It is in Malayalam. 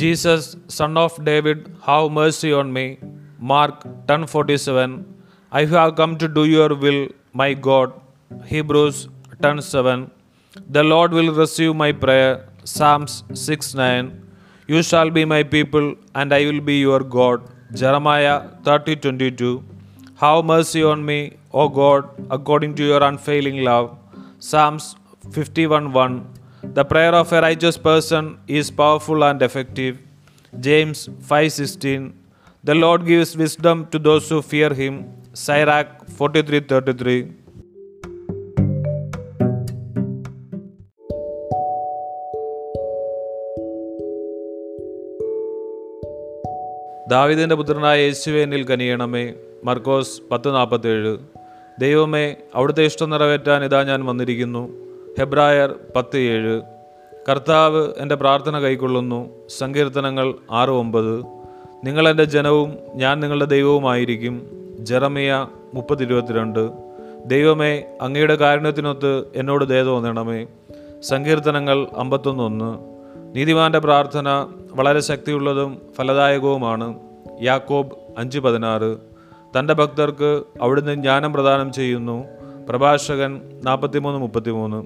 Jesus, son of David, have mercy on me. Mark 10:47. I have come to do your will, my God. Hebrews 10:7. The Lord will receive my prayer. Psalms 6:9. You shall be my people, and I will be your God. Jeremiah 30:22. Have mercy on me, O God, according to your unfailing love. Psalms 51:1. The prayer of a righteous person is powerful and effective. James 5:16. The Lord gives wisdom to those who fear him. Sirach 43:33. ദാവിദിന്റെ പുത്രനായ യേശുവെ എന്നിൽ കനിയണമേ മർക്കോസ് പത്ത് നാൽപ്പത്തേഴ് ദൈവമേ അവിടുത്തെ ഇഷ്ടം നിറവേറ്റാൻ ഇതാ ഞാൻ വന്നിരിക്കുന്നു ഹെബ്രായർ പത്ത് ഏഴ് കർത്താവ് എന്റെ പ്രാർത്ഥന കൈക്കൊള്ളുന്നു. സങ്കീർത്തനങ്ങൾ ആറ് ഒമ്പത്. നിങ്ങളെന്റെ ജനവും ഞാൻ നിങ്ങളുടെ ദൈവവുമായിരിക്കും. ജെറമിയ മുപ്പത്തിരുപത്തിരണ്ട്. ദൈവമേ അങ്ങയുടെ കാരുണ്യത്തിനൊത്ത് എന്നോട് ദയ തോന്നണമേ. സങ്കീർത്തനങ്ങൾ അമ്പത്തൊന്നൊന്ന്. നീതിമാന്റെ പ്രാർത്ഥന വളരെ ശക്തിയുള്ളതും ഫലദായകവുമാണ്. യാക്കോബ് അഞ്ച് പതിനാറ്. തന്റെ ഭക്തർക്ക് അവിടുന്ന് ജ്ഞാനം പ്രദാനം ചെയ്യുന്നു. പ്രഭാഷകൻ നാൽപ്പത്തിമൂന്ന് മുപ്പത്തിമൂന്ന്.